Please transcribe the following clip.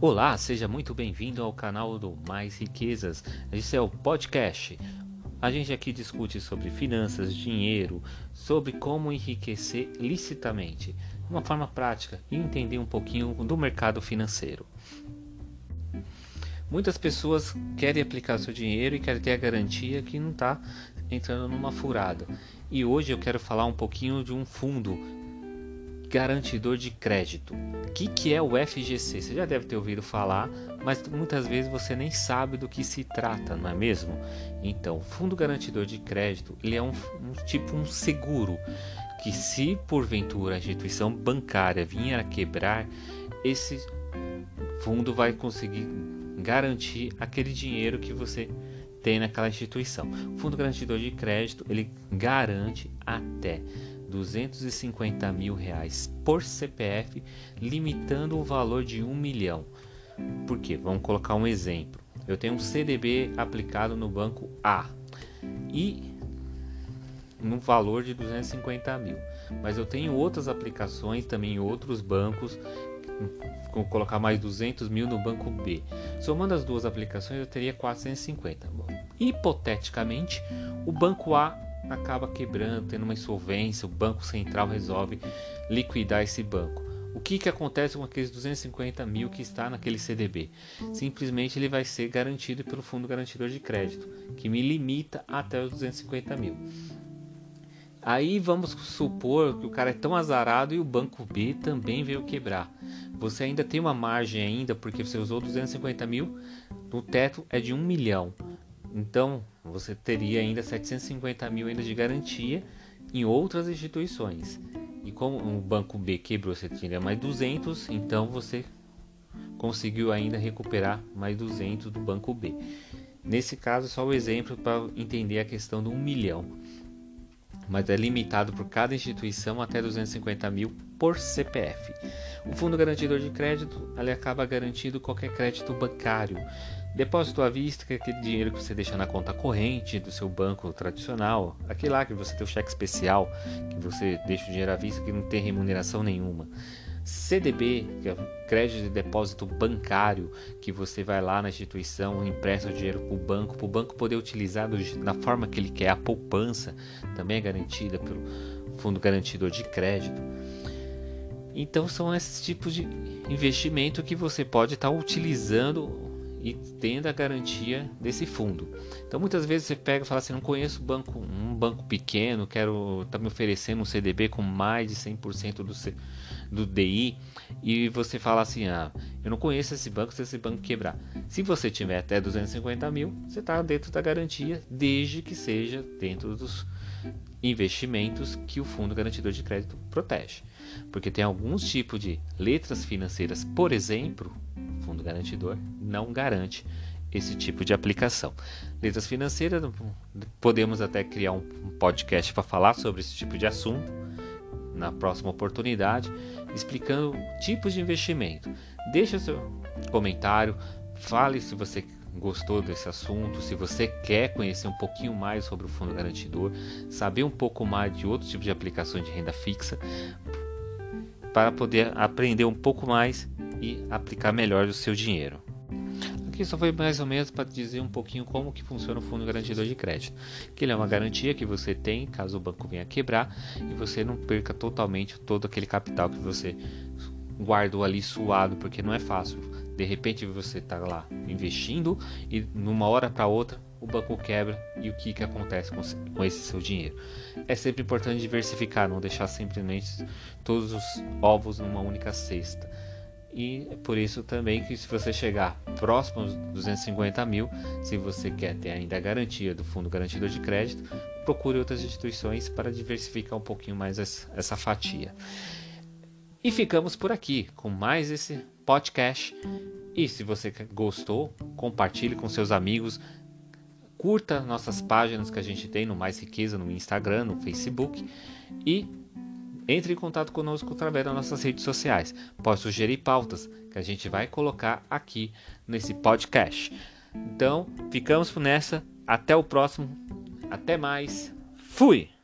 Olá, seja muito bem-vindo ao canal do Mais Riquezas. Esse é o podcast. A gente aqui discute sobre finanças, dinheiro, sobre como enriquecer licitamente, de uma forma prática e entender um pouquinho do mercado financeiro. Muitas pessoas querem aplicar seu dinheiro e querem ter a garantia que não está entrando numa furada. E hoje eu quero falar um pouquinho de um fundo garantidor de crédito. O que, que é o FGC? Você já deve ter ouvido falar, mas muitas vezes você nem sabe do que se trata, não é mesmo? Então, o Fundo Garantidor de Crédito ele é um, um tipo um seguro que, se porventura a instituição bancária vier a quebrar, esse fundo vai conseguir garantir aquele dinheiro que você tem naquela instituição. O Fundo Garantidor de Crédito ele garante até 250 mil reais por CPF, limitando o valor de um milhão. Por quê? Vamos colocar um exemplo. Eu tenho um CDB aplicado no banco A e no valor de 250 mil, mas eu tenho outras aplicações também em outros bancos Vou colocar mais 200 mil no banco B. Somando as duas aplicações, eu teria 450. Bom, hipoteticamente, o banco A acaba quebrando, tendo uma insolvência, o Banco Central resolve liquidar esse banco. O que, que acontece com aqueles 250 mil que está naquele CDB? Simplesmente ele vai ser garantido pelo Fundo Garantidor de Crédito, que me limita até os 250 mil. Aí vamos supor que o cara é tão azarado e o banco B também veio quebrar. Você ainda tem uma margem ainda porque você usou 250 mil, o teto é de 1 milhão. Então, você teria ainda 750 mil ainda de garantia em outras instituições. E como o banco B quebrou, você teria mais 200, então você conseguiu ainda recuperar mais 200 do banco B. Nesse caso, só o exemplo para entender a questão do 1 milhão. Mas é limitado por cada instituição até 250 mil por CPF. O Fundo Garantidor de Crédito ele acaba garantindo qualquer crédito bancário, Depósito à vista, que é aquele dinheiro que você deixa na conta corrente do seu banco tradicional, aquele lá que você tem o cheque especial, que você deixa o dinheiro à vista que não tem remuneração nenhuma. CDB, que é crédito de depósito bancário, que você vai lá na instituição, empresta o dinheiro para o banco, para o banco poder utilizar da forma que ele quer. A poupança também é garantida pelo Fundo Garantidor de Crédito. Então são esses tipos de investimento que você pode estar tá utilizando e tendo a garantia desse fundo. Então muitas vezes você pega e fala assim, não conheço banco, um banco pequeno, quero tá me oferecendo um CDB com mais de 100% do, C, do DI e você fala assim, ah, eu não conheço esse banco, se esse banco quebrar. Se você tiver até 250 mil, você está dentro da garantia, desde que seja dentro dos investimentos que o Fundo Garantidor de Crédito protege. Porque tem alguns tipos de letras financeiras, por exemplo, fundo garantidor não garante esse tipo de aplicação. Letras financeiras, podemos até criar um podcast para falar sobre esse tipo de assunto na próxima oportunidade, explicando tipos de investimento. Deixe seu comentário, fale se você gostou desse assunto, se você quer conhecer um pouquinho mais sobre o fundo garantidor, saber um pouco mais de outros tipos de aplicações de renda fixa, para poder aprender um pouco mais e aplicar melhor o seu dinheiro. Aqui só foi mais ou menos para dizer um pouquinho como que funciona o fundo garantidor de crédito. Que ele é uma garantia que você tem caso o banco venha quebrar e você não perca totalmente todo aquele capital que você guardou ali suado, porque não é fácil. De repente você está lá investindo e numa hora para outra o banco quebra e o que, que acontece com, com esse seu dinheiro. É sempre importante diversificar, não deixar simplesmente todos os ovos numa única cesta e por isso também que se você chegar próximo aos 250 mil, se você quer ter ainda a garantia do fundo garantidor de crédito, procure outras instituições para diversificar um pouquinho mais essa fatia. E ficamos por aqui com mais esse podcast. E se você gostou, compartilhe com seus amigos, curta nossas páginas que a gente tem no Mais Riqueza no Instagram, no Facebook e entre em contato conosco através das nossas redes sociais. Pode sugerir pautas que a gente vai colocar aqui nesse podcast. Então, ficamos nessa. Até o próximo. Até mais. Fui!